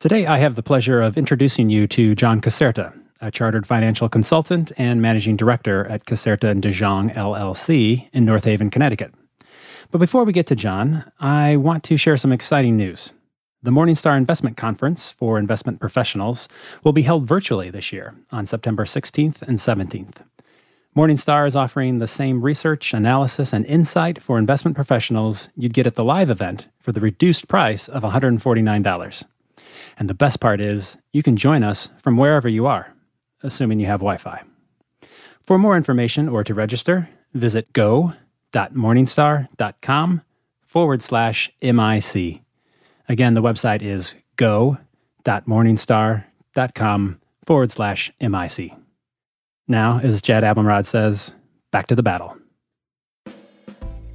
Today, I have the pleasure of introducing you to John Caserta, a chartered financial consultant and managing director at Caserta and DeJong LLC in North Haven, Connecticut. But before we get to John, I want to share some exciting news. The Morningstar Investment Conference for investment professionals will be held virtually this year on September 16th and 17th. Morningstar is offering the same research, analysis, and insight for investment professionals you'd get at the live event for the reduced price of $149. And the best part is, you can join us from wherever you are, assuming you have Wi Fi. For more information or to register, visit go.morningstar.com forward slash MIC. Again, the website is go.morningstar.com forward slash MIC. Now, as Jad Abumrad says, back to the battle.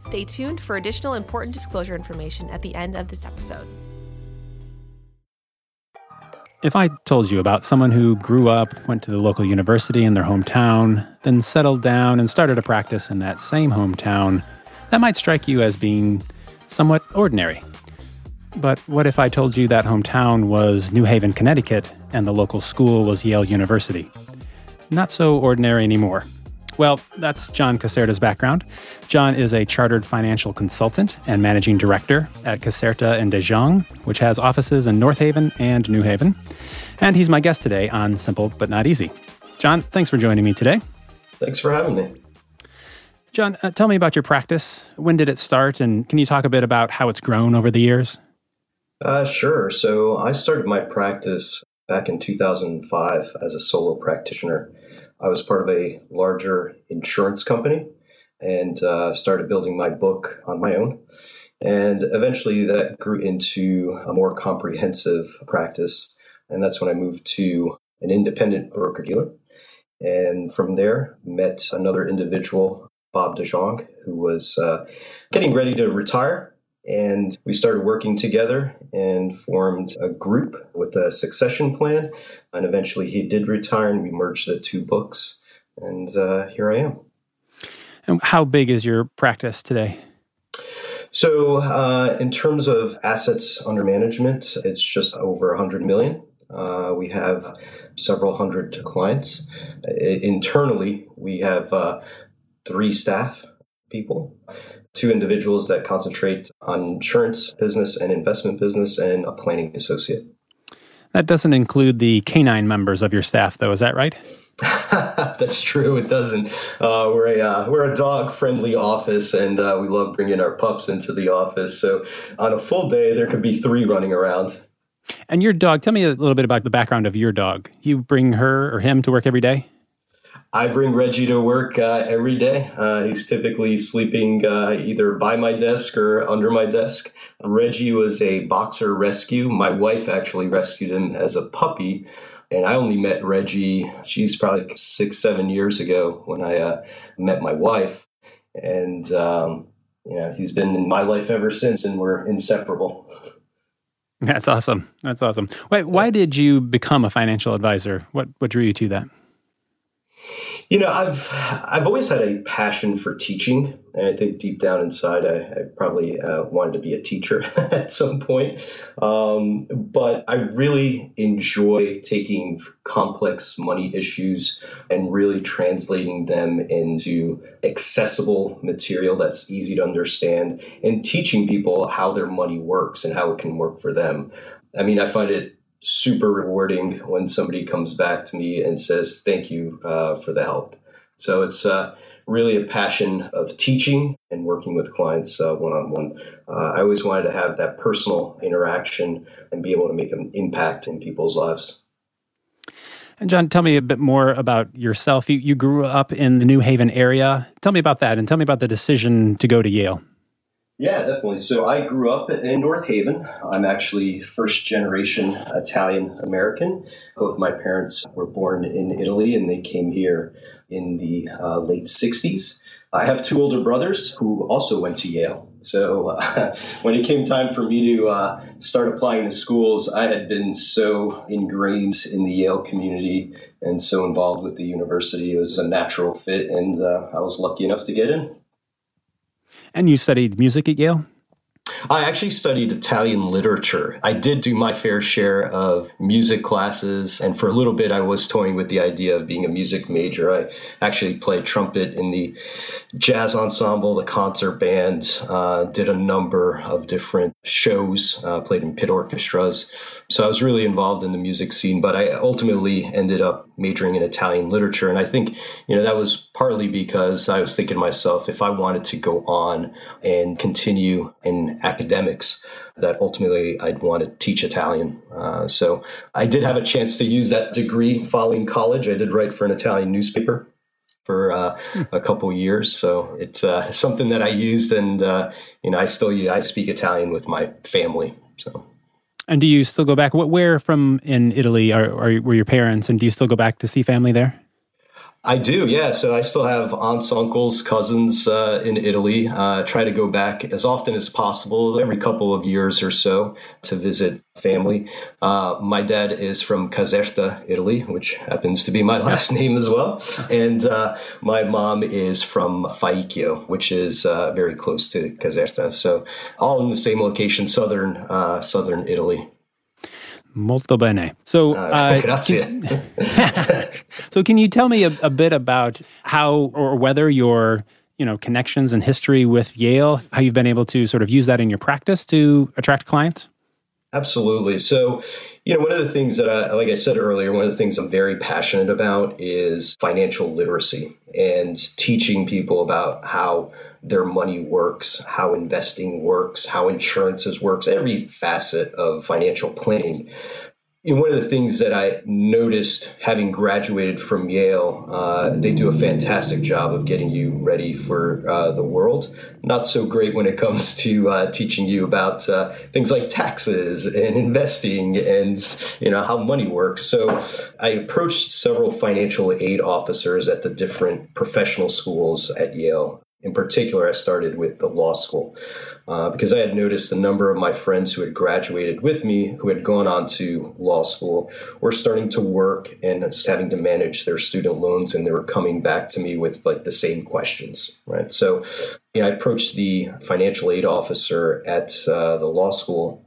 Stay tuned for additional important disclosure information at the end of this episode. If I told you about someone who grew up, went to the local university in their hometown, then settled down and started a practice in that same hometown, that might strike you as being somewhat ordinary. But what if I told you that hometown was New Haven, Connecticut, and the local school was Yale University? Not so ordinary anymore. Well, that's John Caserta's background. John is a chartered financial consultant and managing director at Caserta and DeJong, which has offices in North Haven and New Haven. And he's my guest today on Simple But Not Easy. John, thanks for joining me today. Thanks for having me. John, uh, tell me about your practice. When did it start? And can you talk a bit about how it's grown over the years? Uh, sure. So I started my practice back in 2005 as a solo practitioner. I was part of a larger insurance company and uh, started building my book on my own. And eventually that grew into a more comprehensive practice. And that's when I moved to an independent broker dealer. And from there, met another individual, Bob DeJong, who was uh, getting ready to retire. And we started working together and formed a group with a succession plan. And eventually he did retire, and we merged the two books. And uh, here I am. And how big is your practice today? So, uh, in terms of assets under management, it's just over 100 million. Uh, we have several hundred clients. Internally, we have uh, three staff people two individuals that concentrate on insurance business and investment business, and a planning associate. That doesn't include the canine members of your staff, though. Is that right? That's true. It doesn't. Uh, we're a uh, we're a dog friendly office, and uh, we love bringing our pups into the office. So on a full day, there could be three running around. And your dog. Tell me a little bit about the background of your dog. You bring her or him to work every day. I bring Reggie to work uh, every day. Uh, he's typically sleeping uh, either by my desk or under my desk. Reggie was a boxer rescue. My wife actually rescued him as a puppy. And I only met Reggie, she's probably six, seven years ago when I uh, met my wife. And, um, you know, he's been in my life ever since, and we're inseparable. That's awesome. That's awesome. Wait, why did you become a financial advisor? What, what drew you to that? You know, I've I've always had a passion for teaching, and I think deep down inside, I, I probably uh, wanted to be a teacher at some point. Um, but I really enjoy taking complex money issues and really translating them into accessible material that's easy to understand, and teaching people how their money works and how it can work for them. I mean, I find it super rewarding when somebody comes back to me and says, Thank you uh, for the help. So it's uh, really a passion of teaching and working with clients one on one. I always wanted to have that personal interaction and be able to make an impact in people's lives. And John, tell me a bit more about yourself. You, you grew up in the New Haven area. Tell me about that and tell me about the decision to go to Yale. Yeah, definitely. So I grew up in North Haven. I'm actually first generation Italian American. Both my parents were born in Italy and they came here in the uh, late 60s. I have two older brothers who also went to Yale. So uh, when it came time for me to uh, start applying to schools, I had been so ingrained in the Yale community and so involved with the university. It was a natural fit, and uh, I was lucky enough to get in. And you studied music at Yale? I actually studied Italian literature. I did do my fair share of music classes, and for a little bit, I was toying with the idea of being a music major. I actually played trumpet in the jazz ensemble, the concert band, uh, did a number of different shows, uh, played in pit orchestras. So I was really involved in the music scene, but I ultimately ended up majoring in Italian literature. And I think, you know, that was partly because I was thinking to myself, if I wanted to go on and continue in academics, that ultimately I'd want to teach Italian. Uh, so I did have a chance to use that degree following college. I did write for an Italian newspaper for uh, a couple years. So it's uh, something that I used, and uh, you know, I still I speak Italian with my family. So. And do you still go back? Where from in Italy are, are were your parents? And do you still go back to see family there? I do, yeah. So I still have aunts, uncles, cousins uh, in Italy. Uh, try to go back as often as possible, every couple of years or so, to visit family. Uh, my dad is from Caserta, Italy, which happens to be my last name as well. And uh, my mom is from Faicchio, which is uh, very close to Caserta. So all in the same location, southern uh, southern Italy. Molto bene. So, uh, can, so can you tell me a, a, bit about how or whether your you know connections and history with Yale, how you've been able to sort of use that in your practice to attract clients? Absolutely. So, you know, one of the things that I, like I said earlier, one of the things I'm very passionate about is financial literacy and teaching people about how their money works, how investing works, how insurances works, every facet of financial planning. And one of the things that I noticed having graduated from Yale, uh, they do a fantastic job of getting you ready for uh, the world. Not so great when it comes to uh, teaching you about uh, things like taxes and investing and you know how money works. So I approached several financial aid officers at the different professional schools at Yale in particular, I started with the law school uh, because I had noticed a number of my friends who had graduated with me, who had gone on to law school, were starting to work and just having to manage their student loans, and they were coming back to me with like the same questions, right? So, know, I approached the financial aid officer at uh, the law school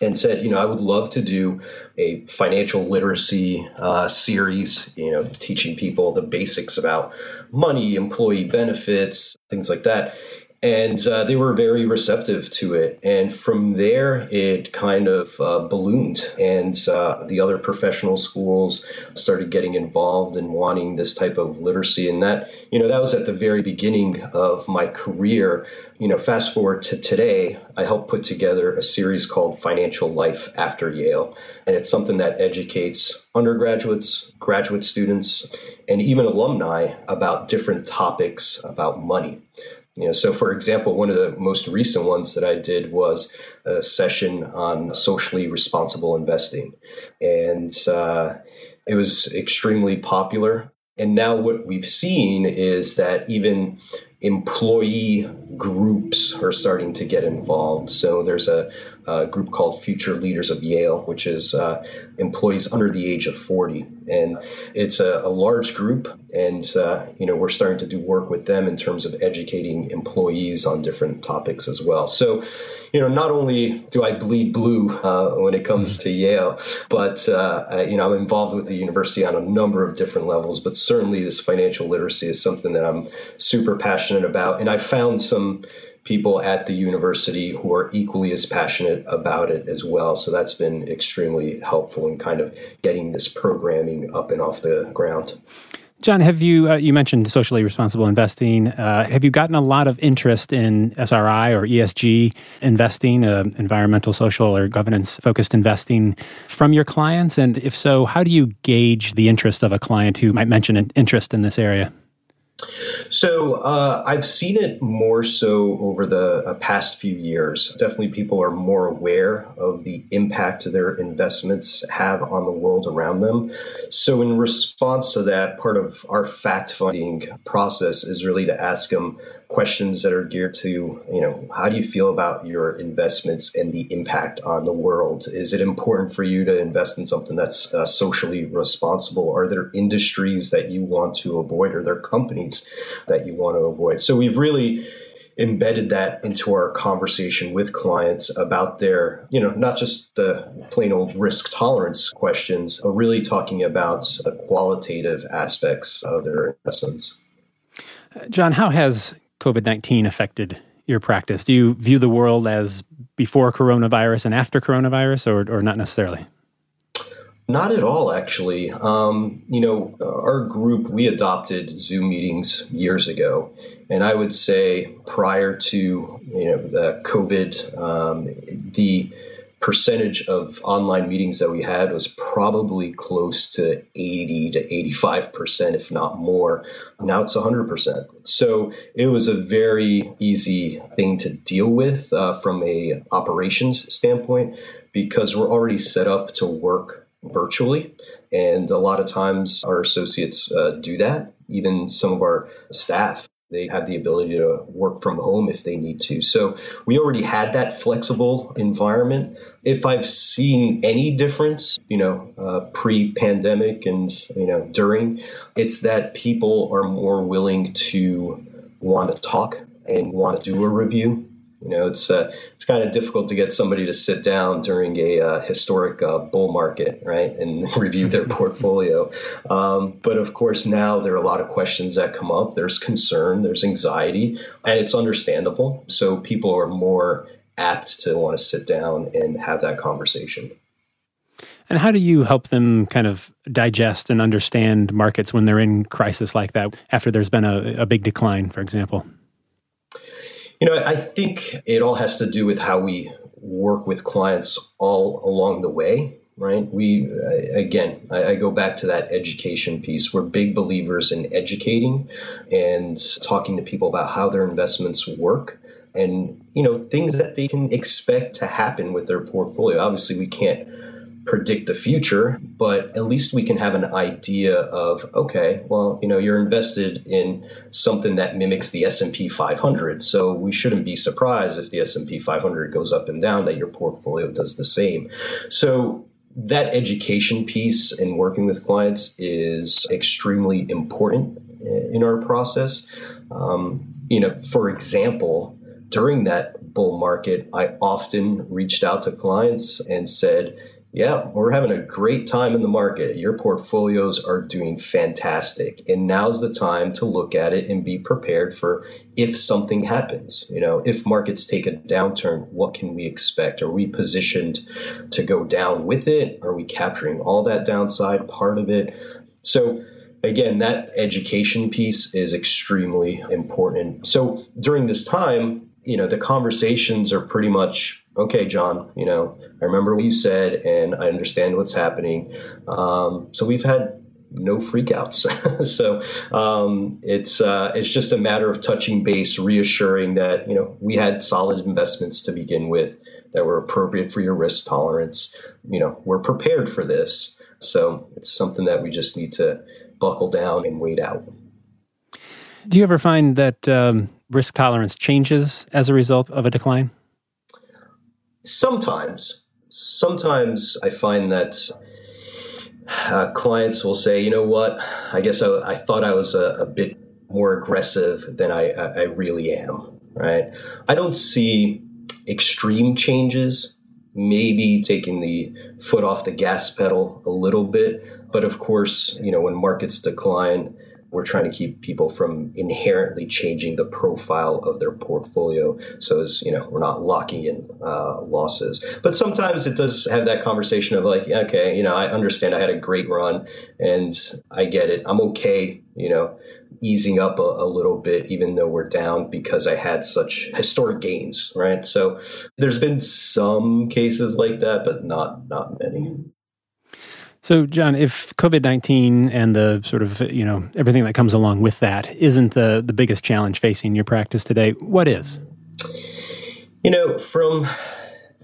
and said, you know, I would love to do a financial literacy uh, series, you know, teaching people the basics about money, employee benefits, things like that and uh, they were very receptive to it. And from there, it kind of uh, ballooned, and uh, the other professional schools started getting involved and wanting this type of literacy. And that, you know, that was at the very beginning of my career. You know, fast forward to today, I helped put together a series called Financial Life After Yale, and it's something that educates undergraduates, graduate students, and even alumni about different topics about money. You know, so for example, one of the most recent ones that I did was a session on socially responsible investing, and uh, it was extremely popular. And now what we've seen is that even employee groups are starting to get involved. So there's a, a group called Future Leaders of Yale, which is uh, employees under the age of 40, and it's a, a large group. And uh, you know we're starting to do work with them in terms of educating employees on different topics as well. So you know, not only do I bleed blue uh, when it comes to Yale, but uh, you know, I'm involved with the university on a number of different levels. But certainly, this financial literacy is something that I'm super passionate about, and I found some people at the university who are equally as passionate about it as well. So that's been extremely helpful in kind of getting this programming up and off the ground. John, have you uh, you mentioned socially responsible investing? Uh, have you gotten a lot of interest in SRI or ESG investing, uh, environmental, social, or governance focused investing from your clients? And if so, how do you gauge the interest of a client who might mention an interest in this area? So uh, I've seen it more so over the uh, past few years. Definitely, people are more aware of the impact their investments have on the world around them. So, in response to that, part of our fact finding process is really to ask them questions that are geared to, you know, how do you feel about your investments and the impact on the world? Is it important for you to invest in something that's uh, socially responsible? Are there industries that you want to avoid? Are there companies that you want to avoid? So we've really embedded that into our conversation with clients about their, you know, not just the plain old risk tolerance questions, but really talking about the qualitative aspects of their investments. John, how has COVID 19 affected your practice? Do you view the world as before coronavirus and after coronavirus, or, or not necessarily? Not at all, actually. Um, you know, our group, we adopted Zoom meetings years ago. And I would say prior to, you know, the COVID, um, the percentage of online meetings that we had was probably close to 80 to 85%, if not more. Now it's 100%. So it was a very easy thing to deal with uh, from a operations standpoint because we're already set up to work virtually. And a lot of times our associates uh, do that, even some of our staff. They have the ability to work from home if they need to. So we already had that flexible environment. If I've seen any difference, you know, uh, pre-pandemic and you know during, it's that people are more willing to want to talk and want to do a review you know, it's uh, it's kind of difficult to get somebody to sit down during a uh, historic uh, bull market, right, and review their portfolio. Um, but of course, now there are a lot of questions that come up. There's concern, there's anxiety, and it's understandable. So people are more apt to want to sit down and have that conversation. And how do you help them kind of digest and understand markets when they're in crisis like that after there's been a, a big decline, for example? You know, I think it all has to do with how we work with clients all along the way, right? We, uh, again, I, I, go back to that education piece. We're big believers in educating and talking to people about how their investments work and, you know, things that they can expect to happen with their portfolio. Obviously, we can't predict the future, but at least we can have an idea of okay, well, you know, you're invested in something that mimics the S&P 500, so we shouldn't be surprised if the S&P 500 goes up and down that your portfolio does the same. So that education piece in working with clients is extremely important in our process. Um, you know, for example, during that bull market, I often reached out to clients and said, yeah, we're having a great time in the market. Your portfolios are doing fantastic. And now's the time to look at it and be prepared for if something happens. You know, if markets take a downturn, what can we expect? Are we positioned to go down with it? Are we capturing all that downside, part of it? So, again, that education piece is extremely important. So, during this time, you know, the conversations are pretty much okay, John, you know, I remember what you said and I understand what's happening. Um, so we've had no freakouts. so um, it's uh, it's just a matter of touching base, reassuring that you know we had solid investments to begin with that were appropriate for your risk tolerance. You know, we're prepared for this. So it's something that we just need to buckle down and wait out. Do you ever find that um, risk tolerance changes as a result of a decline? Sometimes. Sometimes I find that uh, clients will say, you know what, I guess I, I thought I was a, a, bit more aggressive than I, I really am, right? I don't see extreme changes, maybe taking the foot off the gas pedal a little bit. But of course, you know, when markets decline, we're trying to keep people from inherently changing the profile of their portfolio. So as you know we're not locking in uh, losses. But sometimes it does have that conversation of like okay you know i understand i had a great run and i get it. I'm okay you know easing up a, a little bit even though we're down because i had such historic gains right? So there's been some cases like that but not not many So, John, if COVID nineteen and the sort of you know everything that comes along with that isn't the the biggest challenge facing your practice today, what is? You know, from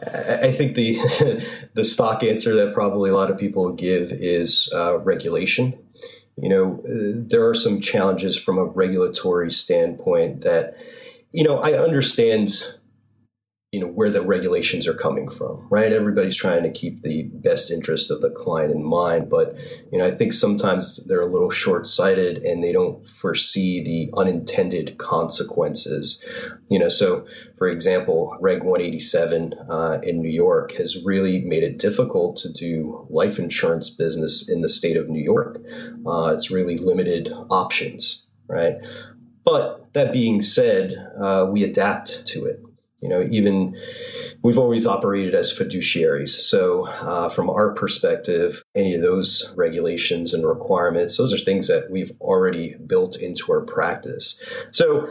I think the the stock answer that probably a lot of people give is uh, regulation. You know, there are some challenges from a regulatory standpoint that, you know, I understand you know where the regulations are coming from right? Everybody's trying to keep the best interest of the client in mind but you know i think sometimes they're a little short-sighted and they don't foresee the unintended consequences you know? So for example reg 187 uh, in new york has really made it difficult to do life insurance business in the state of new york. Uh, it's really limited options right? But that being said uh, we adapt to it you know, even we've always operated as fiduciaries. So, uh, from our perspective, any of those regulations and requirements, those are things that we've already built into our practice. So,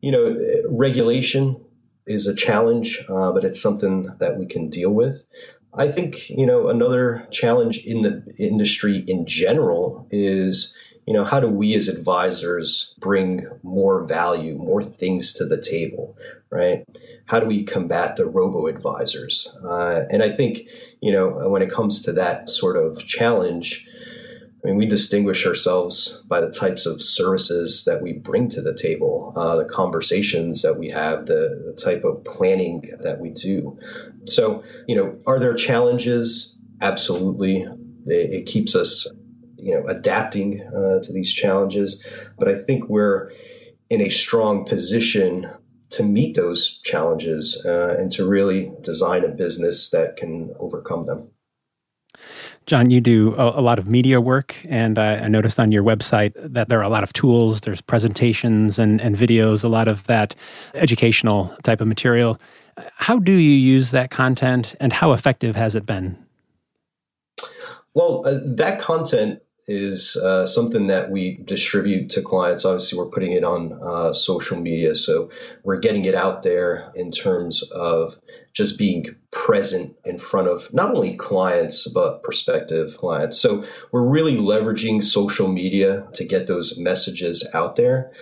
you know, regulation is a challenge, uh, but it's something that we can deal with. I think, you know, another challenge in the industry in general is you know how do we as advisors bring more value more things to the table right how do we combat the robo advisors uh, and i think you know when it comes to that sort of challenge I mean, we distinguish ourselves by the types of services that we bring to the table, uh, the conversations that we have, the, the type of planning that we do. So, you know, are there challenges? Absolutely. It, it keeps us you know adapting uh, to these challenges. But I think we're in a strong position to meet those challenges uh, and to really design a business that can overcome them. John, you do a, a lot of media work, and I, I, noticed on your website that there are a lot of tools, there's presentations and, and videos, a lot of that educational type of material. How do you use that content, and how effective has it been? Well, uh, that content is uh, something that we distribute to clients. Obviously, we're putting it on uh, social media, so we're getting it out there in terms of just being present in front of not only clients but prospective clients. So we're really leveraging social media to get those messages out there.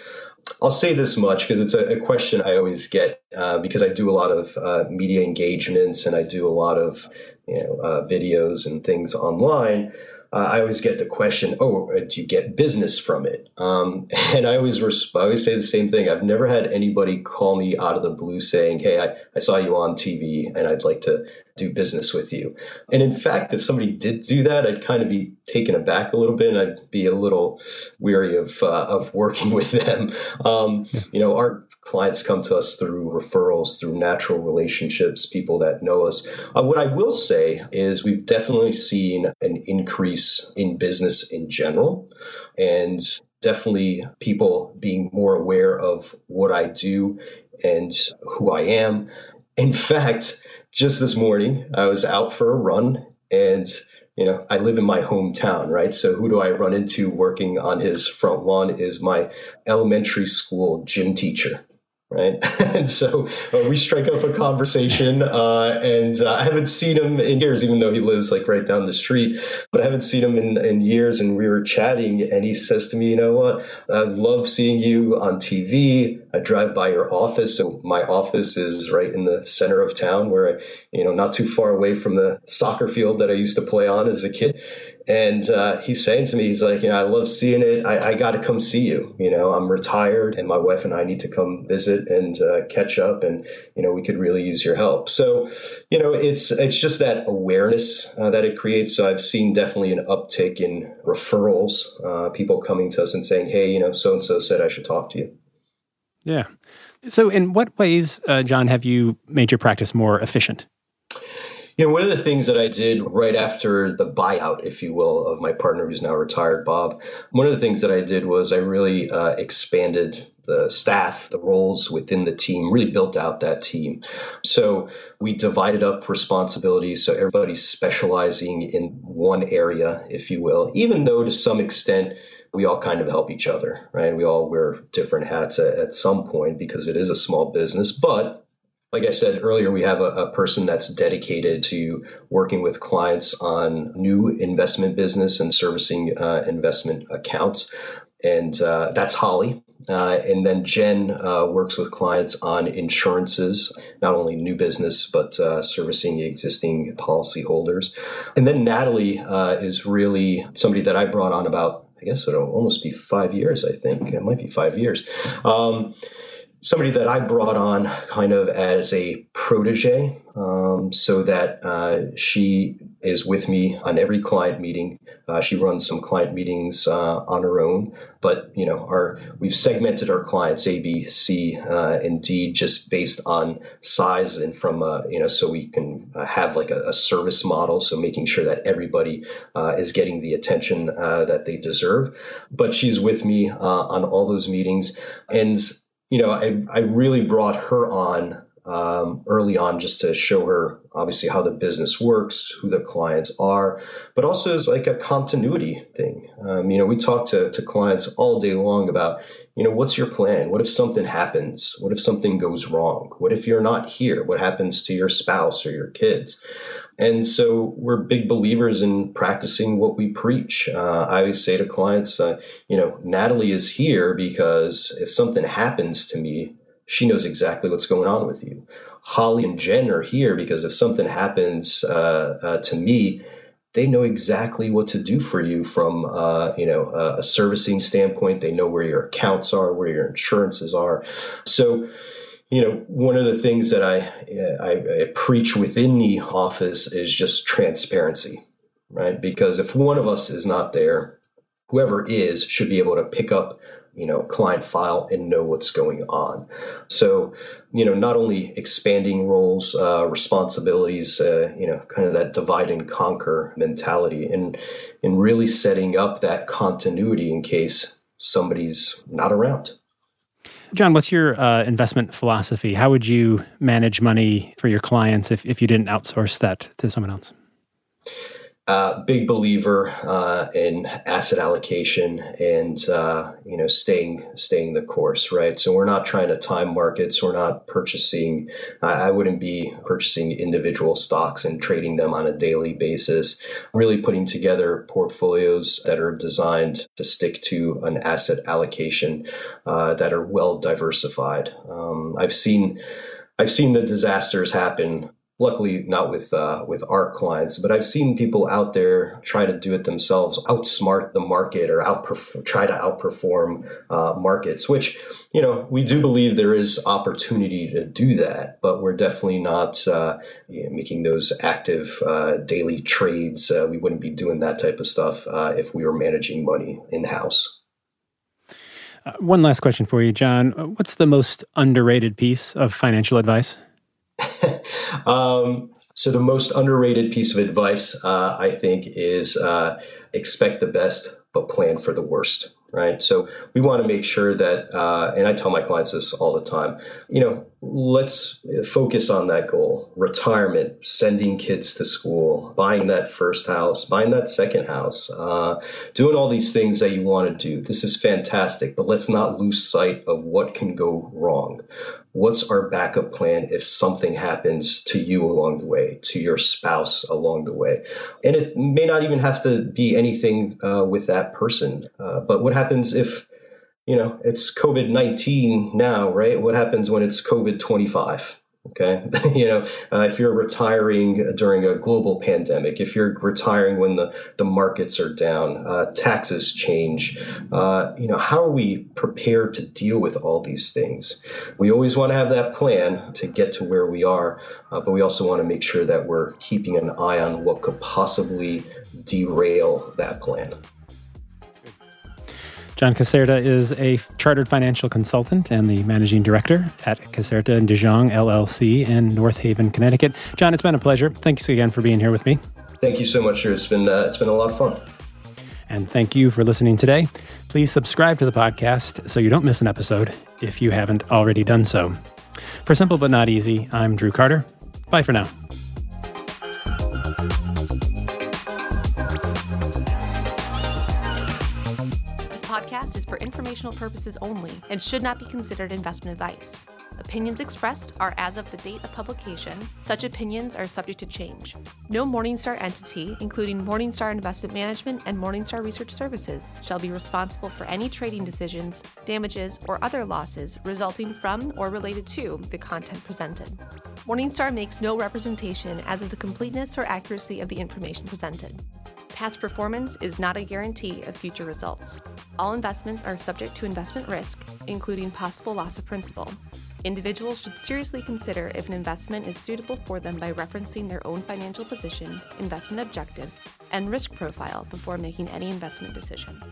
I'll say this much because it's a, a, question I always get uh, because I do a lot of uh, media engagements and I do a lot of you know, uh, videos and things online uh, I always get the question, "Oh, uh, do you get business from it?" Um, and I always resp- I always say the same thing. I've never had anybody call me out of the blue saying, "Hey, I, I saw you on TV and I'd like to do business with you. And in fact, if somebody did do that, I'd kind of be taken aback a little bit, and I'd be a little weary of uh, of working with them. Um, you know, our clients come to us through referrals, through natural relationships, people that know us. Uh, what I will say is we've definitely seen an increase in business in general, and definitely people being more aware of what I do and who I am. In fact, just this morning, I was out for a run and you know, I live in my hometown, right? So who do I run into working on his front lawn is my elementary school gym teacher right? and so uh, we strike up a conversation, uh, and uh, I haven't seen him in years, even though he lives like right down the street. But I haven't seen him in, in years, and we were chatting, and he says to me, "You know what? I love seeing you on TV. I drive by your office, so my office is right in the center of town, where I, you know, not too far away from the soccer field that I used to play on as a kid." And uh, he's saying to me, he's like, you know, I love seeing it. I, I got to come see you. You know, I'm retired, and my wife and I need to come visit and uh, catch up. And you know, we could really use your help. So, you know, it's it's just that awareness uh, that it creates. So I've seen definitely an uptick in referrals, uh, people coming to us and saying, hey, you know, so and so said I should talk to you. Yeah. So, in what ways, uh, John, have you made your practice more efficient? You know, one of the things that I did right after the buyout, if you will, of my partner who's now retired, Bob, one of the things that I did was I really uh, expanded the staff, the roles within the team, really built out that team. So we divided up responsibilities so everybody's specializing in one area, if you will, even though to some extent, we all kind of help each other, right? We all wear different hats at, at some point because it is a small business, but like I said earlier, we have a, a, person that's dedicated to working with clients on new investment business and servicing uh, investment accounts. And uh, that's Holly. Uh, and then Jen uh, works with clients on insurances, not only new business, but uh, servicing existing policyholders. And then Natalie uh, is really somebody that I brought on about, I guess it'll almost be five years, I think. It might be five years. Um, somebody that I brought on kind of as a protege um, so that uh, she is with me on every client meeting. Uh, she runs some client meetings uh, on her own, but you know, our we've segmented our clients A, B, C, uh, and D just based on size and from uh, you know, so we can uh, have like a, a, service model. So making sure that everybody is getting the attention that they deserve. But she's with me on all those meetings, and you know, I, I really brought her on um, early on just to show her obviously how the business works, who the clients are, but also as like a continuity thing. Um, you know, we talk to, to clients all day long about, you know, what's your plan? What if something happens? What if something goes wrong? What if you're not here? What happens to your spouse or your kids? And so we're big believers in practicing what we preach. Uh, I always say to clients, uh, you know, Natalie is here because if something happens to me, she knows exactly what's going on with you. Holly and Jen are here because if something happens uh, uh, to me, they know exactly what to do for you from uh, you know a servicing standpoint. They know where your accounts are, where your insurances are. So you know, one of the things that I, I, I preach within the office is just transparency, right? Because if one of us is not there, whoever is should be able to pick up you know client file and know what's going on so you know not only expanding roles uh, responsibilities uh, you know kind of that divide and conquer mentality and and really setting up that continuity in case somebody's not around John, what's your uh, investment philosophy? How would you manage money for your clients if, if you didn't outsource that to someone else? Uh, big believer uh, in asset allocation and uh, you know staying staying the course, right? So we're not trying to time markets. We're not purchasing. I wouldn't be purchasing individual stocks and trading them on a daily basis. Really putting together portfolios that are designed to stick to an asset allocation uh, that are well diversified. Um, I've seen I've seen the disasters happen luckily not with uh, with our clients but i've seen people out there try to do it themselves outsmart the market or outperf- try to outperform uh, markets which you know we do believe there is opportunity to do that but we're definitely not uh, making those active uh, daily trades. Uh, we wouldn't be doing that type of stuff uh, if we were managing money in-house. One last question for you john. What's the most underrated piece of financial advice um, so the most underrated piece of advice, uh, I think, is uh, expect the best but plan for the worst right? So we want to make sure that, uh, and I tell my clients this all the time, you know, let's focus on that goal retirement, sending kids to school, buying that first house, buying that second house, uh, doing all these things that you want to do. This is fantastic, but let's not lose sight of what can go wrong. What's our backup plan if something happens to you along the way, to your spouse along the way? And it may not even have to be anything uh, with that person, uh, but what happens if you know it's COVID nineteen now, right? What happens when it's COVID twenty five? Okay, you know, uh, if you're retiring during a global pandemic, if you're retiring when the, the markets are down, uh, taxes change, uh, you know, how are we prepared to deal with all these things? We always want to have that plan to get to where we are, uh, but we also want to make sure that we're keeping an eye on what could possibly derail that plan. John Caserta is a chartered financial consultant and the managing director at Caserta and DeJong LLC in North Haven, Connecticut. John, it's been a pleasure. Thanks again for being here with me. Thank you so much. It's been uh, it's been a lot of fun. And thank you for listening today. Please subscribe to the podcast so you don't miss an episode if you haven't already done so. For Simple But Not Easy, I'm Drew Carter. Bye for now. Informational purposes only and should not be considered investment advice. Opinions expressed are as of the date of publication. Such opinions are subject to change. No Morningstar entity, including Morningstar Investment Management and Morningstar Research Services, shall be responsible for any trading decisions, damages, or other losses resulting from or related to the content presented. Morningstar makes no representation as of the completeness or accuracy of the information presented. Past performance is not a guarantee of future results. All investments are subject to investment risk, including possible loss of principal. Individuals should seriously consider if an investment is suitable for them by referencing their own financial position, investment objectives, and risk profile before making any investment decision.